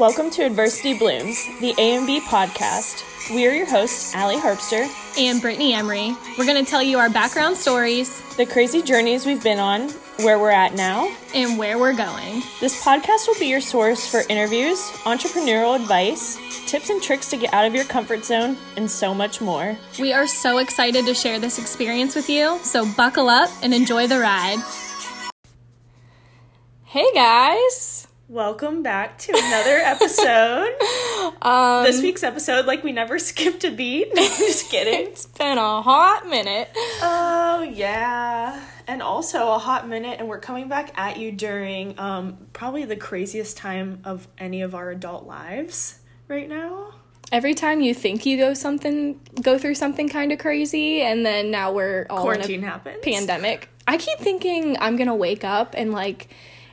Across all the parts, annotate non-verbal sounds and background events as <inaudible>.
Welcome to Adversity Blooms, the A&B podcast. We are your hosts, Allie Harpster, and Brittany Emery. We're going to tell you our background stories, the crazy journeys we've been on, where we're at now, and where we're going. This podcast will be your source for interviews, entrepreneurial advice, tips and tricks to get out of your comfort zone, and so much more. We are so excited to share this experience with you, so buckle up and enjoy the ride. Hey guys! Welcome back to another <laughs> episode. um, this week's episode, like we never <laughs> skipped a beat. <laughs> Just kidding. It's been a hot minute. Oh yeah, and also a hot minute, and we're coming back at you during um, probably the craziest time of any of our adult lives right now. Every time you think you go something, go through something kind of crazy, and then now we're all quarantine in a happens. Pandemic. I keep thinking I'm gonna wake up and like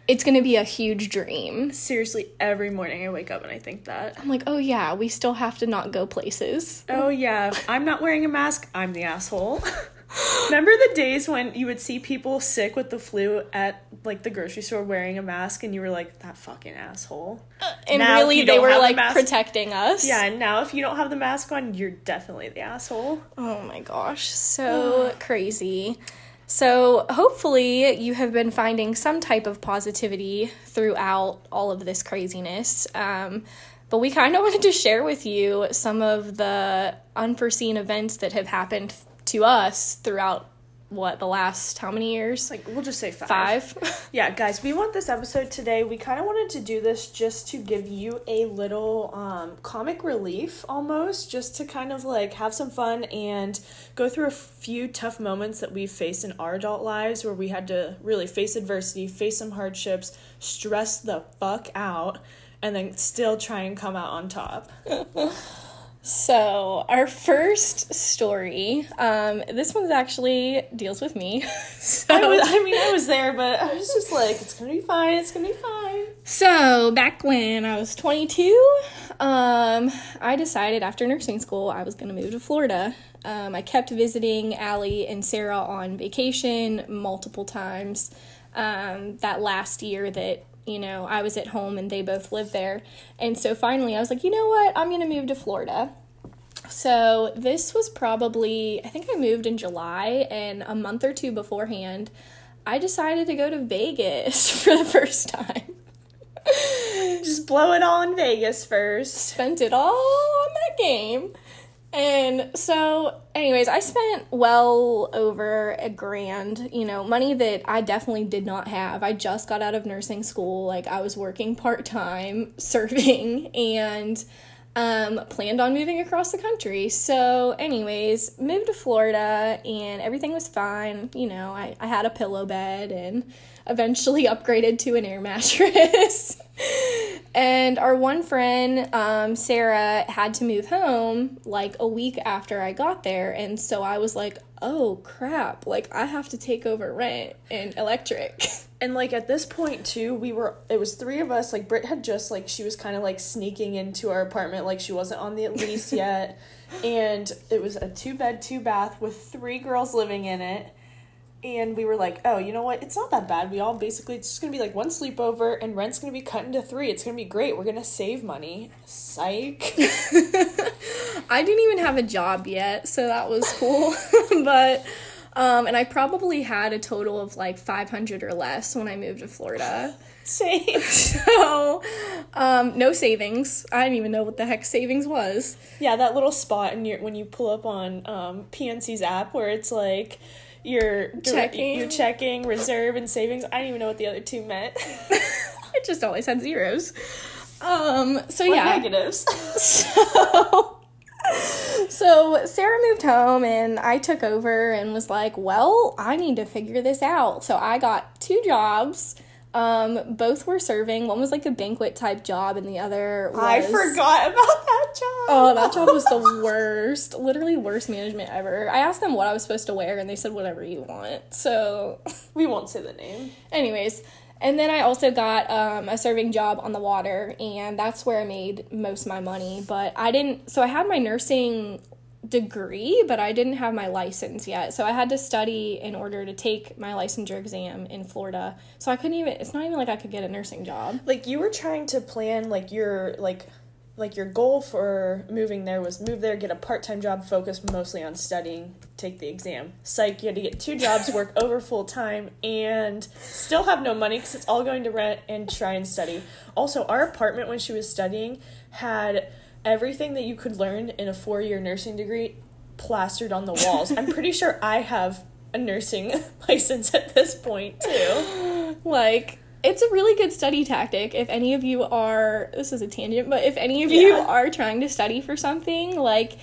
it's going to be a huge dream. Seriously, every morning I wake up and I think that. I'm like, oh yeah, we still have to not go places. Oh yeah, I'm not wearing a mask, I'm the asshole. <laughs> Remember the days when you would see people sick with the flu at like the grocery store wearing a mask and you were like, that fucking asshole. Uh, and now, really they were like protecting us. Yeah, and now if you don't have the mask on, you're definitely the asshole. Oh my gosh, so <sighs> crazy. So, hopefully, you have been finding some type of positivity throughout all of this craziness. Um, but we kind of <laughs> wanted to share with you some of the unforeseen events that have happened to us throughout what the last how many years? Like we'll just say five. Five. <laughs> yeah, guys, we want this episode today. We kind of wanted to do this just to give you a little um, comic relief, almost, just to kind of like have some fun and go through a few tough moments that we've faced in our adult lives, where we had to really face adversity, face some hardships, stress the fuck out, and then still try and come out on top. <laughs> So, our first story, um, this one's actually deals with me. <laughs> so, I, was, I mean, I was there, but I was just like, it's gonna be fine, it's gonna be fine. So, back when I was 22, um, I decided after nursing school I was gonna move to Florida. Um, I kept visiting Allie and Sarah on vacation multiple times. Um, that last year that you know, I was at home and they both lived there. And so finally I was like, you know what? I'm going to move to Florida. So this was probably, I think I moved in July, and a month or two beforehand, I decided to go to Vegas <laughs> for the first time. Just blow it all in Vegas first. Spent it all on that game. And so, anyways, I spent well over a grand, you know, money that I definitely did not have. I just got out of nursing school. Like, I was working part time, <laughs> serving, and um, planned on moving across the country. So, anyways, moved to Florida and everything was fine. You know, I, I had a pillow bed and eventually <laughs> upgraded to an air mattress. <laughs> and our one friend, um, Sarah, had to move home like a week after I got there. And so I was like, oh crap, like I have to take over rent and electric. <laughs> And like at this point too, we were it was three of us. Like Britt had just like she was kind of like sneaking into our apartment, like she wasn't on the <laughs> lease yet, and it was a two bed, two bath with three girls living in it. And we were like, oh, you know what? It's not that bad. We all basically it's just gonna be like one sleepover, and rent's gonna be cut into three. It's gonna be great. We're gonna save money. Psych. <laughs> I didn't even have a job yet, so that was cool, <laughs> but. Um, and I probably had a total of like 500 or less when I moved to Florida. Same. <laughs> So, um, no savings. I didn't even know what the heck savings was. Yeah, that little spot in your when you pull up on um, PNC's app where it's like you're checking, you're checking reserve and savings. I didn't even know what the other two meant. <laughs> I just always had zeros. Um. So or yeah, negatives. <laughs> so so Sarah moved home and I took over and was like, well, I need to figure this out. So I got two jobs. Um, both were serving. One was like a banquet type job, and the other was. I forgot about that job. Oh, that job was the <laughs> worst. Literally, worst management ever. I asked them what I was supposed to wear, and they said whatever you want. So. We won't say the name. Anyways, and then I also got um, a serving job on the water, and that's where I made most of my money. But I didn't, so I had my nursing degree, but I didn't have my license yet. So I had to study in order to take my licensure exam in Florida. So I couldn't even it's not even like I could get a nursing job. Like you were trying to plan like your like like your goal for moving there was move there, get a part-time job, focus mostly on studying, take the exam. Psych, you had to get two jobs, work <laughs> over full time, and still have no money because it's all going to rent and try and study. Also, our apartment when she was studying had everything that you could learn in a four-year nursing degree plastered on the walls. I'm pretty sure I have a nursing <laughs> license at this point too. <gasps> Like it's a really good study tactic if any of you are this is a tangent, but if any of you are trying to study for something, like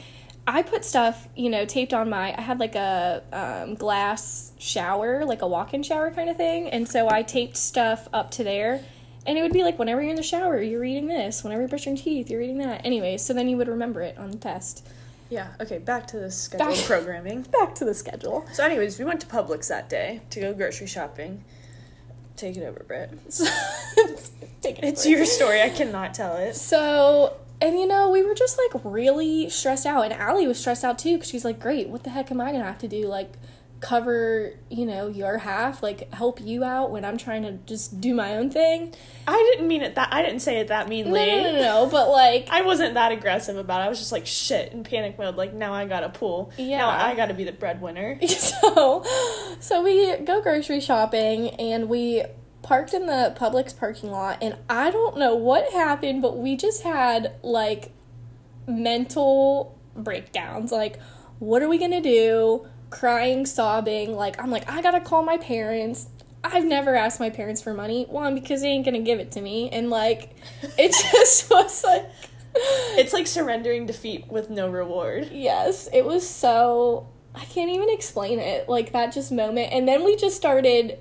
I put stuff, you know, taped on my I had like a um, glass shower, like a walk-in shower kind of thing, and so I taped stuff up to there. And it would be like whenever you're in the shower, you're reading this. Whenever you're brushing your teeth, you're reading that. Anyway, so then you would remember it on the test. Yeah, okay, back to the schedule Back- programming. <laughs> Back to the schedule. So, anyways, we went to Publix that day to go grocery shopping. Take it over, Britt. <laughs> Take it It's away. your story. I cannot tell it. So, and you know, we were just like really stressed out, and Allie was stressed out too because she's like, "Great, what the heck am I gonna have to do? Like, cover, you know, your half, like help you out when I'm trying to just do my own thing." I didn't mean it that. I didn't say it that meanly. no, no, no, no, but like, I wasn't that aggressive about it. I was just like shit in panic mode. Like now I gotta pull. Yeah. Now I gotta be the breadwinner. <laughs> so, so we go grocery shopping and we parked in the Publix parking lot, and I don't know what happened, but we just had like mental breakdowns. Like, what are we gonna do? Crying, sobbing. Like, I'm like, I gotta call my parents. I've never asked my parents for money. One, because they ain't gonna give it to me. And like, it <laughs> just was like, <laughs> It's like surrendering defeat with no reward. yes, it was so. I can't even explain it. Like, that just moment. And then we just started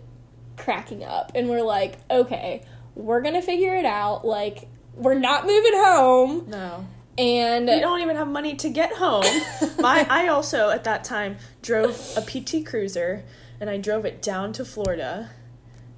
cracking up. And we're like, okay, we're gonna figure it out. Like, we're not moving home. No. And We don't even have money to get home. <laughs> My I also at that time drove a PT Cruiser and I drove it down to Florida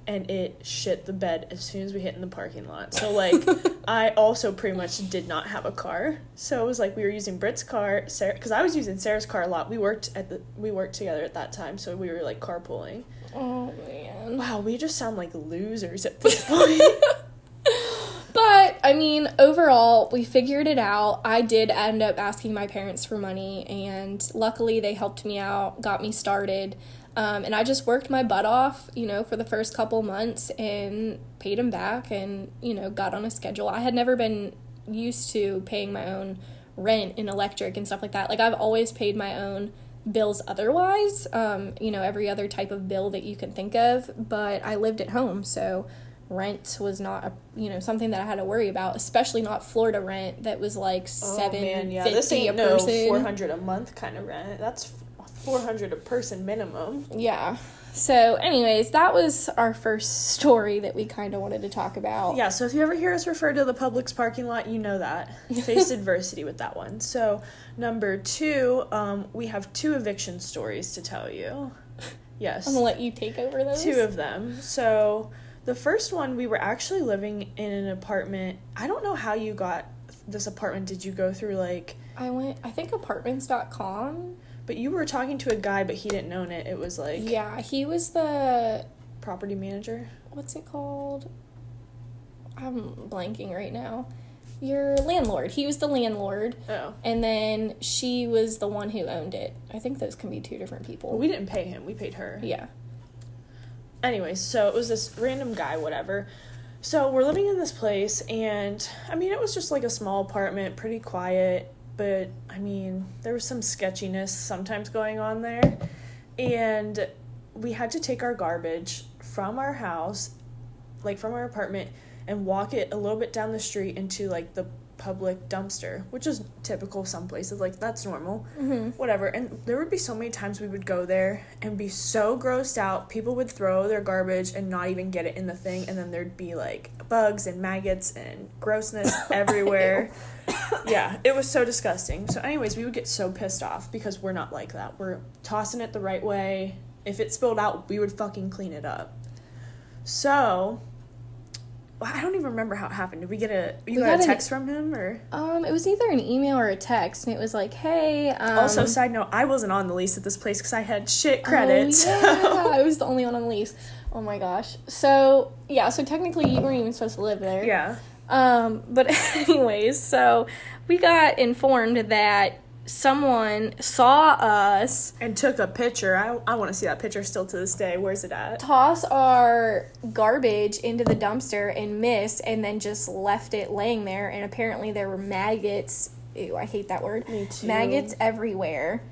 and it shit the bed as soon as we hit in the parking lot. So like <laughs> I also pretty much did not have a car. So it was like we were using Britt's car, Sarah cuz I was using Sarah's car a lot. We worked at the we worked together at that time, so we were like carpooling. oh man. Wow, we just sound like losers at this point. <laughs> I mean, overall, we figured it out. I did end up asking my parents for money, and luckily they helped me out, got me started. Um, and I just worked my butt off, you know, for the first couple months and paid them back and, you know, got on a schedule. I had never been used to paying my own rent and electric and stuff like that. Like, I've always paid my own bills otherwise, um, you know, every other type of bill that you can think of, but I lived at home, so rent was not a you know something that I had to worry about, especially not Florida rent that was like seven fifty This a ain't no person. 400 a month kind of rent. That's 400 a person minimum. Yeah. So, anyways, that was our first story that we kind of wanted to talk about. Yeah, so if you ever hear us refer to the Publix parking lot, you know that. <laughs> Faced adversity with that one. So, number two, um, we have two eviction stories to tell you. <laughs> Yes, I'm gonna let you take over those. two of them. So, the first one, we were actually living in an apartment. I don't know how you got this apartment. Did you go through like. I went. I think apartments.com. But you were talking to a guy, but he didn't own it. It was like Yeah, he was the property manager. what's it called? I'm blanking right now. Your landlord. He was the landlord, Oh. and then she was the one who owned it. I think those can be two different people. Well, we didn't pay him. We paid her. yeah. Anyways, so it was this random guy, whatever. So we're living in this place, and I mean, it was just like a small apartment, pretty quiet, but I mean, there was some sketchiness sometimes going on there. And we had to take our garbage from our house, like from our apartment, and walk it a little bit down the street into like the public dumpster, which is typical some places, like that's normal Mm-hmm. whatever. And there would be so many times we would go there and be so grossed out. People would throw their garbage and not even get it in the thing, and then there'd be like bugs and maggots and grossness <laughs> everywhere. yeah, it was so disgusting. So, anyways, we would get so pissed off because we're not like that. We're tossing it the right way. If it spilled out, we would fucking clean it up. So, I don't even remember how it happened. Did we get a you got, got a an- text from him or? Um, it was either an email or a text, and it was like, "Hey." Um, also, side note, I wasn't on the lease at this place because I had shit credits. Oh, yeah, I was the only one on the lease. Oh my gosh. So yeah, so technically you weren't even supposed to live there. yeah. Um, but <laughs> anyways, so we got informed that someone saw us And took a picture. I, I want to see that picture still to this day. Where's it at? toss our garbage into the dumpster and miss and then just left it laying there and apparently there were maggots ew i hate that word Me too. maggots everywhere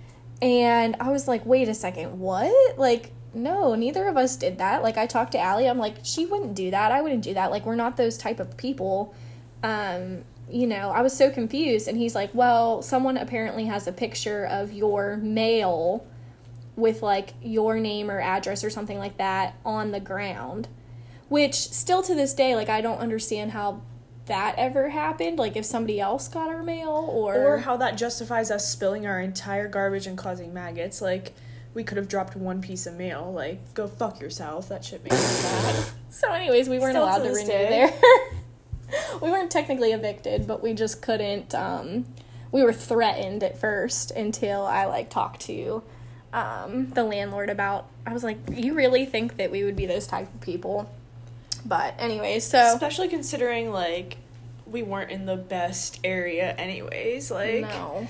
and i was like wait a second what like no neither of us did that like i talked to Allie. i'm like she wouldn't do that i wouldn't do that like we're not those type of people um you know i was so confused and he's like well someone apparently has a picture of your mail with like your name or address or something like that on the ground which still to this day like i don't understand how that ever happened like if somebody else got our mail or Or how that justifies us spilling our entire garbage and causing maggots. Like, we could have dropped one piece of mail. Like, go fuck yourself. That shit makes me mad. <laughs> so anyways we weren't Still allowed to to, renew day. there <laughs> <laughs> we weren't technically evicted but we just couldn't um we were threatened at first until i like talked to um the landlord about i was like you really think that we would be those type of people but anyways so Especially considering, like, we weren't in the best area, anyways. Like, no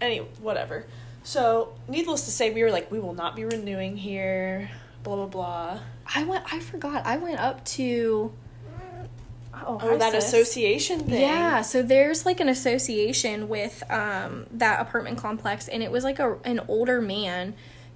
any whatever. So, needless to say, we were like, we will not be renewing here. Blah blah blah. I went. I forgot. I went up to. Oh, Oh, hi, that sis. association thing. Yeah, so there's like an association with um, that apartment complex, and it was like a an older man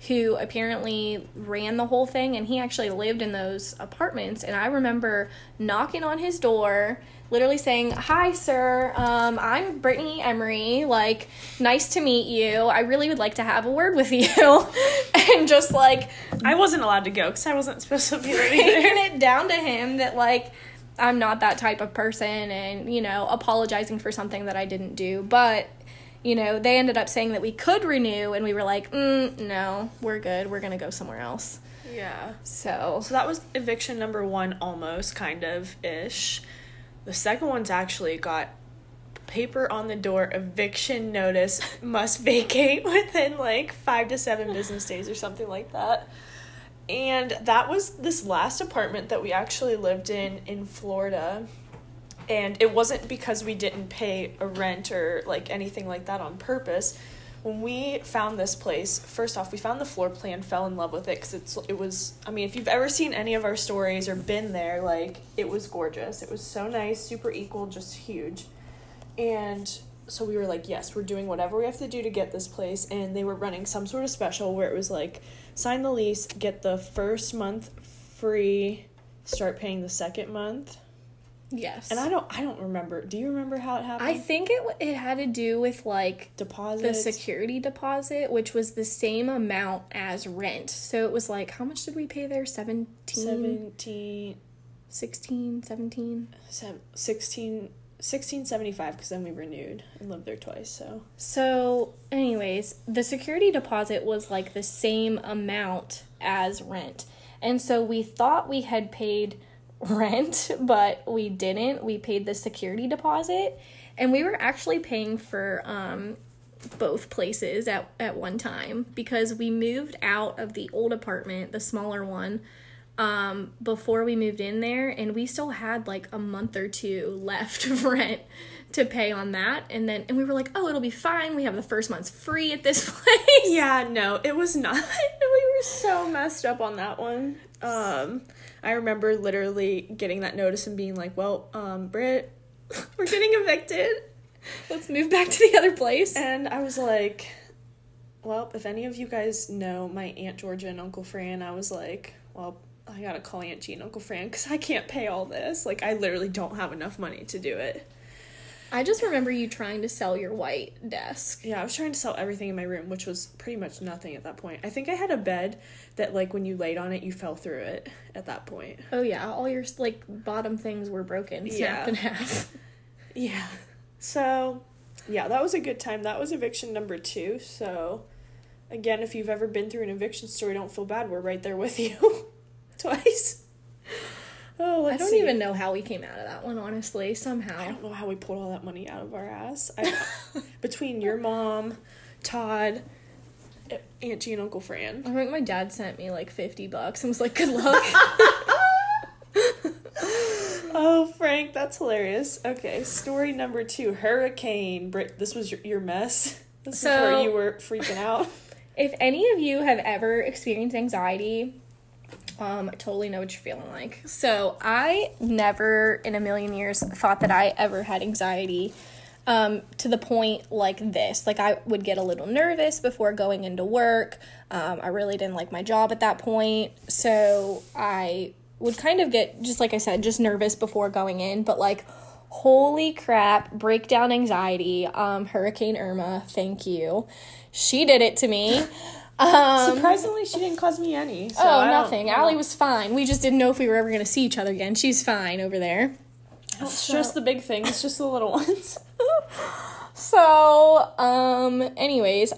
who apparently ran the whole thing, and he actually lived in those apartments. And I remember knocking on his door, literally saying, "Hi, sir. Um, I'm Brittany Emery. Like, nice to meet you. I really would like to have a word with <laughs> you." and just like I wasn't allowed to go because I wasn't supposed to be <laughs> there breaking it down to him that like I'm not that type of person and you know apologizing for something that I didn't do but you know they ended up saying that we could renew and we were like mm, no we're good we're gonna go somewhere else Yeah. so So that was eviction number one, almost kind of ish. The second one's actually got paper on the door eviction notice must vacate <laughs> within like five to seven business days or something like that. And that was this last apartment that we actually lived in in Florida. And it wasn't because we didn't pay a rent or like anything like that on purpose. When we found this place, first off, we found the floor plan, fell in love with it because it's it was. I mean, if you've ever seen any of our stories or been there, like it was gorgeous. It was so nice, super equal, just huge. And so we were like, yes, we're doing whatever we have to do to get this place. And they were running some sort of special where it was like, sign the lease, get the first month free, start paying the second month. yes And I don't, I don't remember. Do you remember how it happened? I think it it had to do with like deposit. the security deposit which was the same amount as rent so it was like how much did we pay there 17 17, 16 17 16, 1675 because then we renewed and lived there twice. So So, anyways, the security deposit was like the same amount as rent. And so we thought we had paid <laughs> rent, but we didn't. We paid the security deposit. And we were actually paying for um, both places at, at one time because we moved out of the old apartment, the smaller one, um, before we moved in there, and we still had like a month or two <laughs> left of rent to pay on that. And then, and we were like, oh, it'll be fine. We have the first month's free at this <laughs> place. yeah, no, it was not. <laughs> we were so messed up on that one. Um, I remember literally getting that notice and being like, "Well, um, Britt, we're getting evicted," Let's move back to the other place. and I was like, "Well, if any of you guys know my Aunt Georgia and Uncle Fran, I was like, well." I gotta call Aunt G and Uncle Fran because I can't pay all this. Like, I literally don't have enough money to do it. I just remember you trying to sell your white desk. Yeah, I was trying to sell everything in my room, which was pretty much nothing at that point. I think I had a bed that, like, when you laid on it, you fell through it at that point. Oh yeah, all your like bottom things were broken, snapped Yeah. in half. Yeah. So, yeah, that was a good time. That was eviction number two. So, again, if you've ever been through an eviction story, don't feel bad. We're right there with you. <laughs> Twice. <laughs> Oh, let's I don't see. even know how we came out of that one, honestly. Somehow, I don't know how we pulled all that money out of our ass. I, <laughs> between your mom, Todd, Auntie, and Uncle Fran. I think my dad sent me like 50 bucks and was like, good luck. <laughs> Oh, Frank, that's hilarious. Okay, story number two Hurricane. Brit, this was your, your mess. This is where you were freaking out. if any of you have ever experienced anxiety, um, I totally know what you're feeling like. So I never in a million years thought that I ever had anxiety. Um, to the point like this. Like I would get a little nervous before going into work. Um, I really didn't like my job at that point. So I would kind of get just like I said, just nervous before going in, but like holy crap, breakdown anxiety. Um, Hurricane Irma, thank you. She did it to me. <laughs> Um, Surprisingly, she didn't cause me any. So oh, nothing. know. Allie was fine. We just didn't know if we were ever going to see each other again. She's fine over there. It's just the big things, just the little ones. <laughs> So, um, anyways,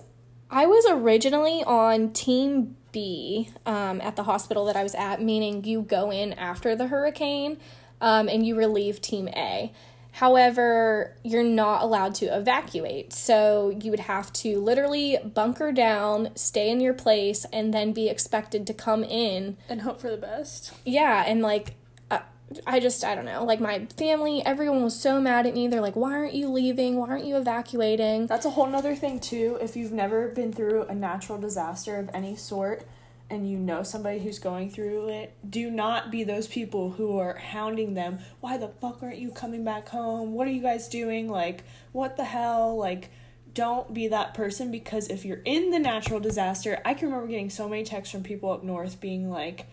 I was originally on Team B um, at the hospital that I was at, meaning you go in after the hurricane um, and you relieve Team A. However, you're not allowed to evacuate. So you would have to literally bunker down, stay in your place, and then be expected to come in And hope for the best. yeah, and like uh, I just I don't know. Like my family, everyone was so mad at me. They're like, "Why aren't you leaving? Why aren't you evacuating?" That's a whole nother thing too. If you've never been through a natural disaster of any sort and you know somebody who's going through it, do not be those people who are hounding them. Why the fuck aren't you coming back home? What are you guys doing? Like, what the hell? Like, don't be that person because if you're in the natural disaster, I can remember getting so many texts from people up north being like,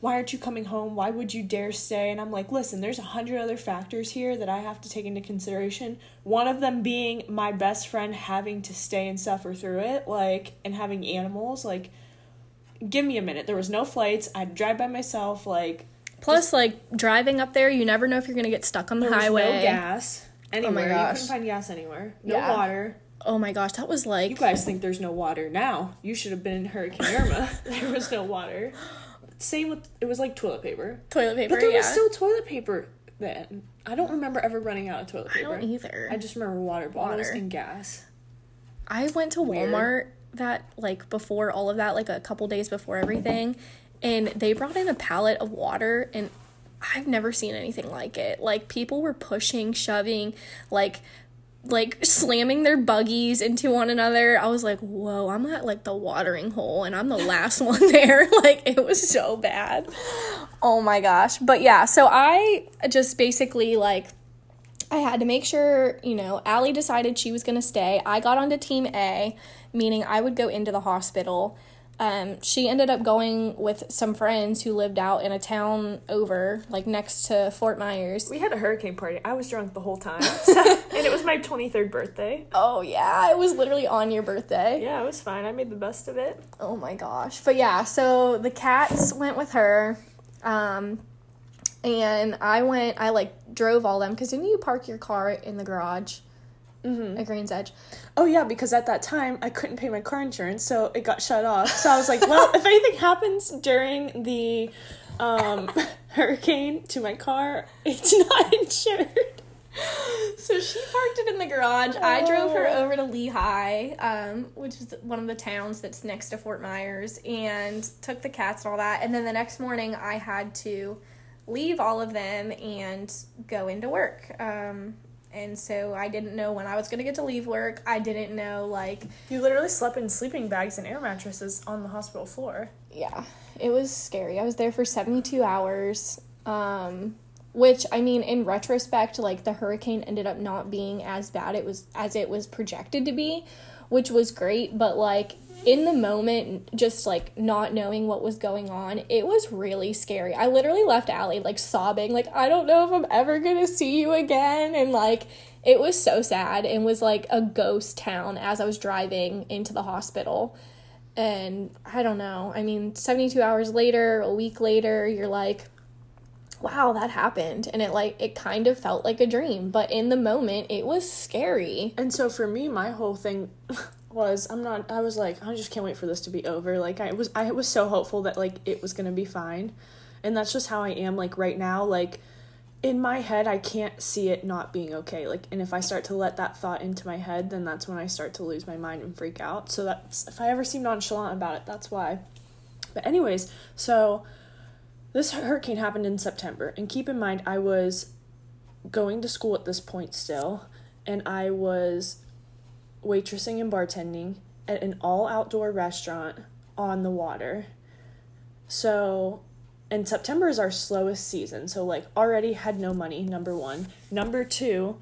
why aren't you coming home? Why would you dare stay? And I'm like, listen, there's a hundred other factors here that I have to take into consideration. One of them being my best friend having to stay and suffer through it, like, and having animals. Like, give me a minute. There was no flights. I'd drive by myself. Like, Plus, like driving up there, you never know if you're gonna get stuck on the there was highway. no gas oh anywhere. You gosh. couldn't find gas anywhere. No Yeah. water. Oh my gosh, that was like You guys think there's no water now. You should have been in Hurricane <laughs> Irma. there was no water. Same with, it was like toilet paper. toilet paper. But there yeah, was still toilet paper then. I don't remember ever running out of toilet paper. I don't either. I just remember water bottles Water. and gas. I went to Weird. That like before all of that, like a couple days before everything, and they brought in a pallet of water and I've never seen anything like it. Like people were pushing, shoving, like like slamming their buggies into one another. I was like, "Whoa, I'm at like the watering hole and I'm the last <laughs> one there." <laughs> Like it was so bad. Oh my gosh. But yeah, so I just basically like I had to make sure, you know, Allie decided she was going to stay. I got onto team A, meaning I would go into the hospital. Um, she ended up going with some friends who lived out in a town over, like next to Fort Myers. We had a hurricane party. I was drunk the whole time. <laughs> and it was my 23rd birthday. Oh, yeah, it was literally on your birthday. Yeah, it was fine. I made the best of it. Oh my gosh. But yeah, so the cats went with her. Um, and I went, I like drove all them because didn't you park your car in the garage Mm-hmm. at Green's Edge? Oh, yeah, because at that time I couldn't pay my car insurance, so it got shut off. So I was like, well, if anything happens during the um, <laughs> hurricane to my car, it's <laughs> not insured. So she parked it in the garage. I drove her Oh. over to Lehigh, um, which is one of the towns that's next to Fort Myers, and took the cats and all that. And then the next morning, I had to leave all of them and go into work. Um, and so I didn't know when I was going to get to leave work. I didn't know, like, You literally slept in sleeping bags and air mattresses on the hospital floor. yeah, it was scary. I was there for 72 hours. Um, which I mean, in retrospect, like the hurricane ended up not being as bad it was as it was projected to be, which was great. But like in the moment, just like not knowing what was going on, it was really scary. I literally left Allie like sobbing, like I don't know if I'm ever gonna see you again, and like it was so sad and was like a ghost town as I was driving into the hospital. And I don't know. I mean, 72 hours later, a week later, you're like, wow, that happened. And it like, it kind of felt like a dream. But in the moment, it was scary. And so for me, my whole thing <laughs> was I'm not I was like, I just can't wait for this to be over. Like I was I was so hopeful that like it was gonna be fine. And that's just how I am like right now like in my head I can't see it not being okay. Like and if I start to let that thought into my head, then that's when I start to lose my mind and freak out. So that's if I ever seem nonchalant about it, that's why. But anyways, so this hurricane happened in September and keep in mind I was going to school at this point still and I was waitressing and bartending at an all outdoor restaurant on the water. So, and September is our slowest season. So, like, already had no money, number one. Number two,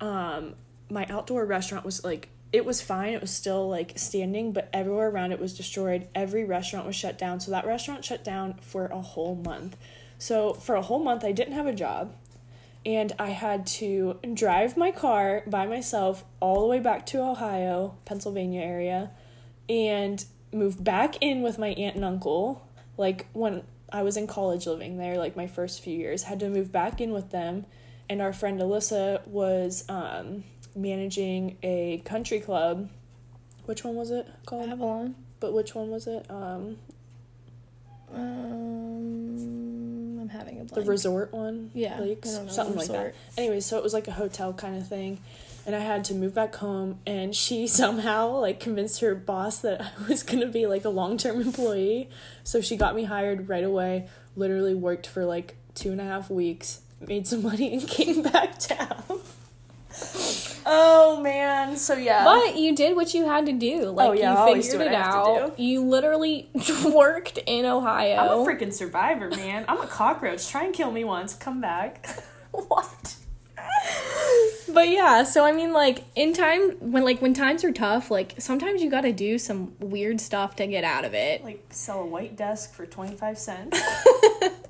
um, my outdoor restaurant was like, it was fine. It was still like standing, but everywhere around it was destroyed. Every restaurant was shut down. So, that restaurant shut down for a whole month. So, for a whole month, I didn't have a job and I had to drive my car by myself all the way back to Ohio, Pennsylvania area, and move back in with my aunt and uncle. Like when I was in college living there, like my first few years, had to move back in with them. And our friend Alyssa was um, managing a country club. Which one was it called? Avalon. But which one was it? Um, Um, I'm having a the resort one? Yeah, Lakes, know, something like that. anyway so it was like a hotel kind of thing and i had to move back home and she <laughs> somehow like convinced her boss that i <laughs> was going to be like a long-term <laughs> employee. So she got me hired right away literally worked for like two and a half weeks made some money and came back down oh man so yeah But you did what you had to do. Oh, like Oh, yeah, you figured it I have to out. You literally <laughs> worked in Ohio. i'm a freaking survivor man i'm a cockroach try and kill me once come back <laughs> what? but yeah, so I mean like in time when like when times are tough, like sometimes you got to do some weird stuff to get out of it. like sell a white desk for 25 cents. <laughs>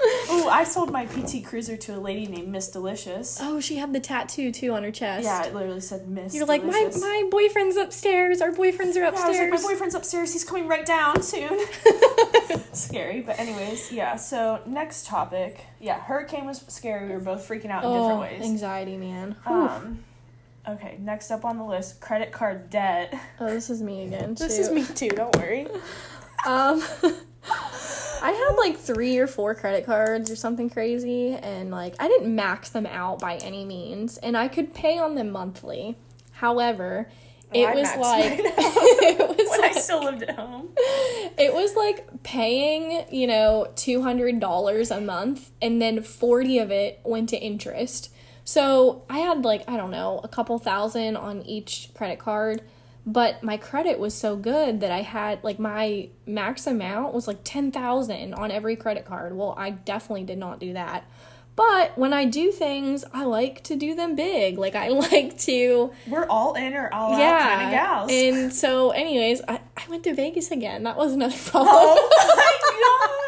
<laughs> Ooh, I sold my PT Cruiser to a lady named Miss Delicious. Oh, she had the tattoo too on her chest. Yeah, it literally said Miss You're like, my, Delicious. my boyfriend's upstairs. Our boyfriends are yeah, I was upstairs. like, my boyfriend's upstairs. He's coming right down soon. <laughs> scary, but anyways, yeah. So next topic, yeah, hurricane was scary. We were both freaking out in oh, different ways. anxiety, man. Um, okay, next up on the list, credit card debt. oh, this is me again. <laughs> This is me too. Don't worry. Um, I had like three or four credit cards or something crazy, and like I didn't max them out by any means, and I could pay on them monthly. However, oh, it I was like <laughs> <laughs> it was when like, I still lived at home. it was like paying you know two hundred dollars a month, and then forty of it went to interest. So I had like I don't know a couple thousand on each credit card but my credit was so good that I had like my max amount was like 10,000 on every credit card. Well, I definitely did not do that. But when I do things, I like to do them big. Like I <laughs> like to We're all in or all out yeah. kind of gals. And so anyways, I, I went to Vegas again. That was another oh problem. Oh <laughs> my god!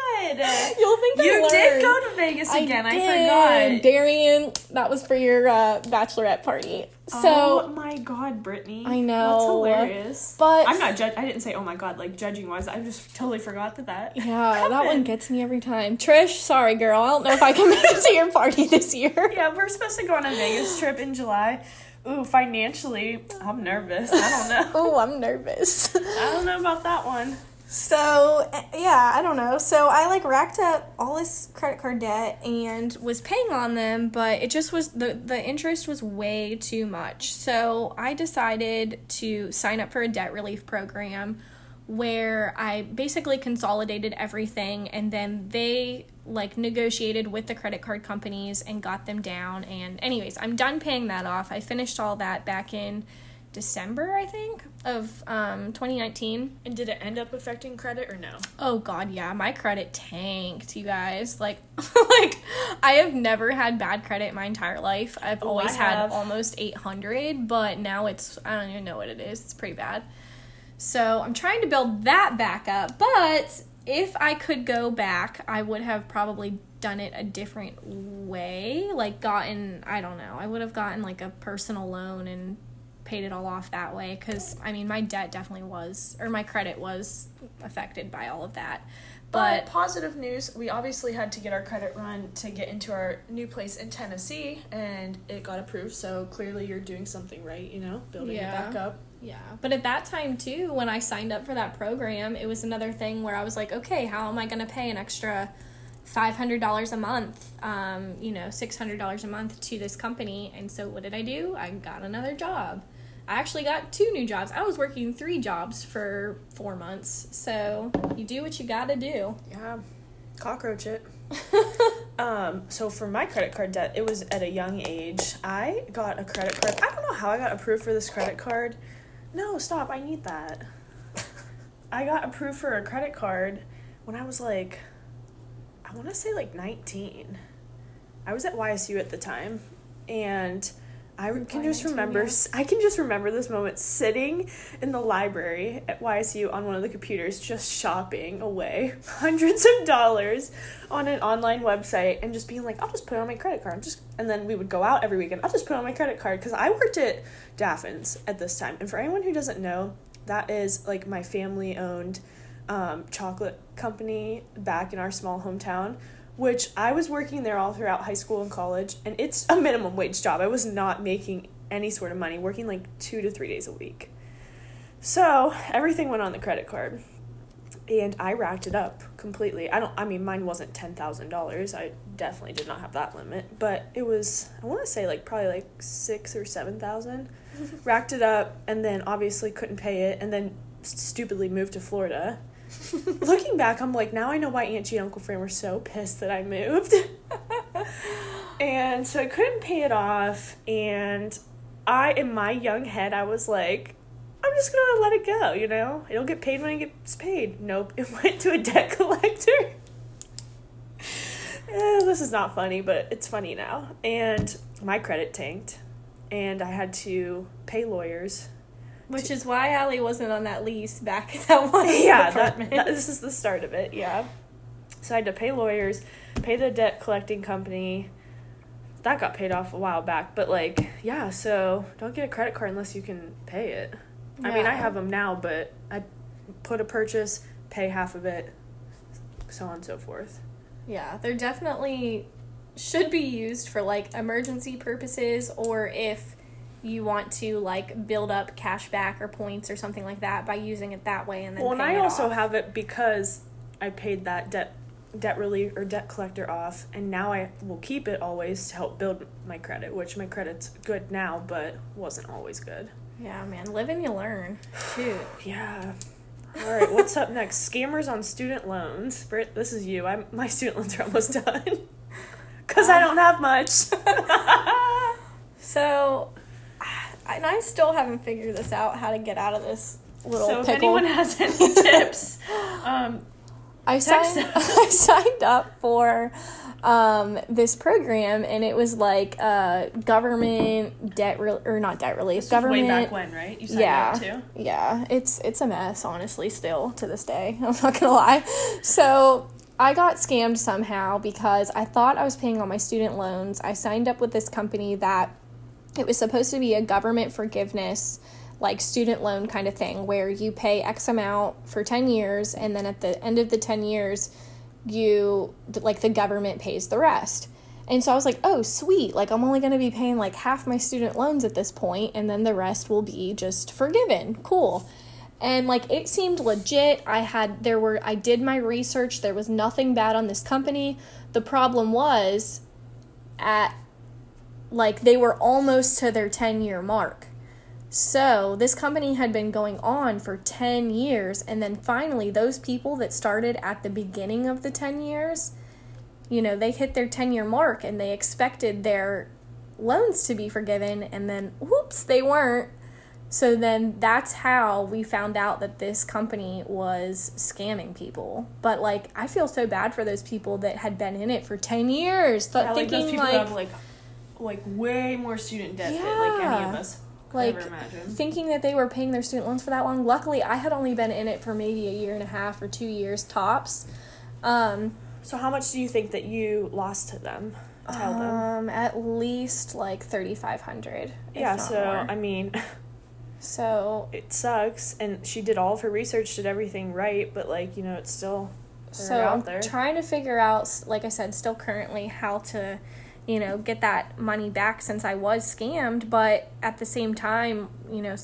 You'll think I you did go to Vegas again. I, did. forgot. Darian, that was for your uh, bachelorette party. So oh my god, Brittany! I know. That's hilarious. But- I'm not judge. I didn't say oh my god like judging wise. I just totally forgot that that. Yeah, that one gets me every time. Trish, sorry girl, I don't know if I can <laughs> make it to your party this year. <laughs> Yeah, we're supposed to go on a Vegas trip in July. Ooh, financially, I'm nervous. I don't know. <laughs> Oh, I'm nervous. I don't know about that one. So, eh, yeah, I don't know. So, I like racked up all this credit card debt and was paying on them, but it just was the the interest was way too much. So, I decided to sign up for a debt relief program where I basically consolidated everything and then they like negotiated with the credit card companies and got them down and anyways, I'm done paying that off. I finished all that back in December, I think, of um 2019. And did it end up affecting credit or no? Oh god, yeah, my credit tanked, you guys. Like <laughs> like I have never had bad credit my entire life. I've Oh, always had almost 800, but now it's I don't even know what it is. It's pretty bad. So, I'm trying to build that back up, but if I could go back, I would have probably done it a different way, like gotten, I don't know. I would have gotten like a personal loan and paid it all off that way cuz I mean, my debt definitely was or my credit was affected by all of that. But But positive news, we obviously had to get our credit run to get into our new place in Tennessee, and it got approved. So clearly, you're doing something right. You know, building Yeah. it back up. Yeah, but at that time too, when I signed up for that program, it was another thing where I was like, okay, how am I going to pay an extra $500 a month, um, you know, $600 a month to this company. And so what did I do? I got another job. I actually got two new jobs. I was working three jobs for four months. So you do what you gotta do. Yeah, cockroach it. <laughs> um, so for my credit card debt, it was at a young age. I got a credit card. I don't know how I got approved for this credit card. No, stop. I need that. <laughs> I got approved for a credit card when I was like, I want to say like 19. I was at YSU at the time, and I can just remember. I can just remember this moment sitting in the library at YSU on one of the computers, just shopping away <laughs> hundreds of dollars on an online website, and just being like, "I'll just put it on my credit card." Just and then we would go out every weekend. I'll just put it on my credit card because I worked at Daffin's at this time, and for anyone who doesn't know, that is like my family owned um, chocolate company back in our small hometown which I was working there all throughout high school and college, and it's a minimum wage job. I was not making any sort of money, working like two to three days a week. So everything went on the credit card, and I racked it up completely. I don't. I mean, mine wasn't ten thousand dollars. I definitely did not have that limit, but it was. I want to say like probably like six or seven thousand. <laughs> racked it up, and then obviously couldn't pay it, and then stupidly moved to Florida. <laughs> Looking back, I'm like, now I know why Auntie and Uncle Fran were so pissed that I moved. <laughs> and so I couldn't pay it off. And I, in my young head, I was like, I'm just gonna let it go, you know? It'll get paid when it gets paid. Nope, <laughs> it went to a debt collector. Eh, this is not funny, but it's funny now. And my credit tanked. And I had to pay lawyers Which is why Allie wasn't on that lease back at that one <laughs> yeah, that, apartment. that- this is the start of it. Yeah. So I had to pay lawyers, pay the debt collecting company. That got paid off a while back, but like, yeah. So don't get a credit card unless you can pay it. I mean, I have them now, but I put a purchase, pay half of it, so on and so forth. Yeah, they're definitely should be used for like emergency purposes or if you want to like build up cash back or points or something like that by using it that way and then Well, and I also off. have it because I paid that debt debt relief or debt collector off, and now I will keep it always to help build my credit, which my credit's good now, but wasn't always good. Yeah, man, live and you learn. Shoot. <sighs> Yeah. All right, what's up next? Scammers on student loans. Britt, this is you. I'm my student loans are almost <laughs> done. Cuz I um, don't have much. <laughs> So and I still haven't figured this out how to get out of this little so if anyone has any tips, <laughs> um I signed. <laughs> I signed up for um, this program, and it was like uh, government debt re- or not debt relief, government. way back when, right? You signed yeah, up too. yeah. It's it's a mess, honestly. Still to this day, <laughs> I'm not gonna lie. So I got scammed somehow because I thought I was paying all my student loans. I signed up with this company that it was supposed to be a government forgiveness like student loan kind of thing where you pay x amount for 10 years and then at the end of the 10 years you like the government pays the rest. And so i was like oh sweet like i'm only going to be paying like half my student loans at this point and then the rest will be just forgiven. Cool. And like it seemed legit. I had there were i did my research. There was nothing bad on this company. The problem was at like they were almost to their 10 year mark. So, this company had been going on for 10 years, and then finally, those people that started at the beginning of the 10 years, you know, they hit their 10 year mark and they expected their loans to be forgiven, and then whoops, they weren't. So, then that's how we found out that this company was scamming people. But, like, I feel so bad for those people that had been in it for 10 years, th- Yeah, thinking, like, like like way more student debt than like any of us could like ever imagine. thinking that they were paying their student loans for that long. Luckily, I had only been in it for maybe a year and a half or two years tops. Um, So how much do you think that you lost to them? Tell them. um, at least like thirty five hundred. Yeah, so I mean, <laughs> so it sucks. And she did all of her research, did everything right, but like you know, it's still so out I'm trying to figure out, like I said, still currently how to, you know, get that money back since I was scammed. But at the same time, you know,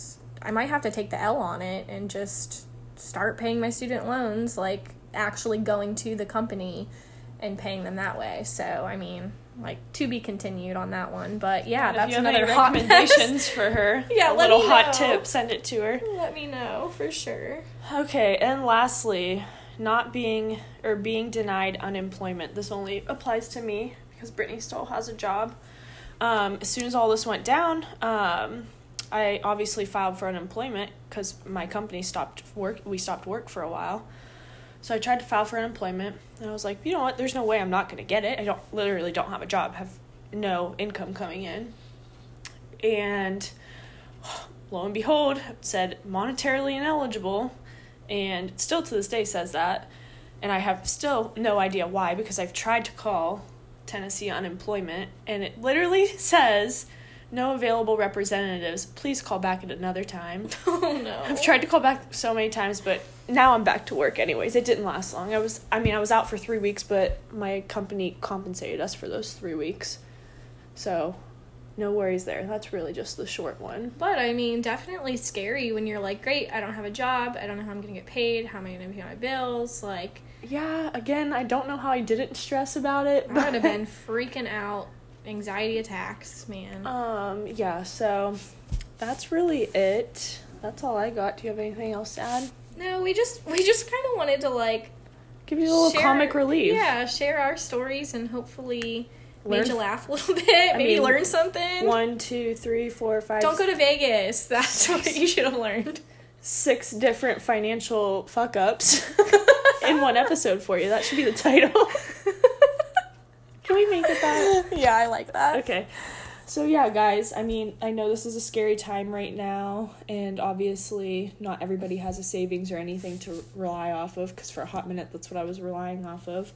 I might have to take the L on it and just start paying my student loans, like actually going to the company and paying them that way. So I mean, like to be continued on that one. But yeah, that's another hot mess. recommendations for her. <laughs> Yeah, a let little me hot tip. Send it to her. Let me know for sure. Okay, and lastly, not being or being denied unemployment. This only applies to me because Brittany still has a job. Um, as soon as all this went down, um, I obviously filed for unemployment because my company stopped work. We stopped work for a while, so I tried to file for unemployment. And I was like, you know what? There's no way I'm not going to get it. I don't literally don't have a job. Have no income coming in, and lo and behold, it said monetarily ineligible, and still to this day says that. And I have still no idea why because I've tried to call Tennessee unemployment, and it literally <laughs> says no available representatives. Please call back at another time. <laughs> Oh no. I've tried to call back so many times, but now I'm back to work anyways. It didn't last long. I was I mean, I was out for 3 weeks, but my company compensated us for those 3 weeks. So, no worries there. That's really just the short one. But I mean, definitely scary when you're like, great, I don't have a job. I don't know how I'm gonna get paid. How am I gonna pay my bills? Like, Yeah, again, I don't know how I didn't stress about it. I would have been <laughs> freaking out, anxiety attacks, man. Um, yeah, so that's really it. That's all I got. Do you have anything else to add? no, we just we just kind of wanted to like Give you a little share- comic relief. Yeah, share our stories and hopefully Learn- made you laugh a little <laughs> bit. Maybe mean, learn something. One, two, three, four, five, Don't go to Vegas. <laughs> That's what you should have learned. six different financial fuck ups in one episode for you. That should be the title. <laughs> Can we make it that? yeah, I like that. Okay. So yeah, guys, I mean, I know this is a scary time right now and obviously not everybody has a savings or anything to rely off of cuz for a hot minute that's what I was relying off of.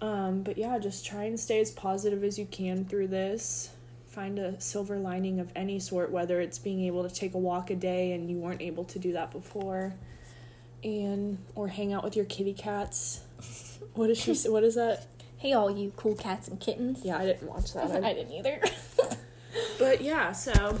Um, but yeah, just try and stay as positive as you can through this. Find a silver lining of any sort, whether it's being able to take a walk a day and you weren't able to do that before, and or hang out with your kitty cats. What is she? say? What is that? <laughs> Hey, all you cool cats and kittens. Yeah, I didn't watch that. <laughs> I didn't either. <laughs> But yeah, so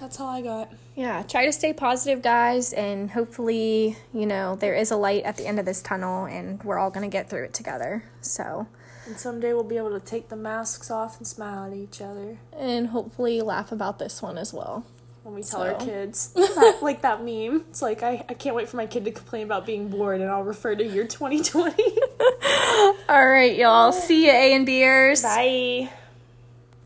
that's all I got. yeah, try to stay positive, guys, and hopefully, you know, there is a light at the end of this tunnel and we're all going to get through it together. So, And someday we'll be able to take the masks off and smile at each other and hopefully laugh about this one as well. When we tell our kids. <laughs> That- like that meme. It's like, I, I can't wait for my kid to complain about being bored, and I'll refer to year 2020. <laughs> All right, y'all. See you, A and Bers. Bye.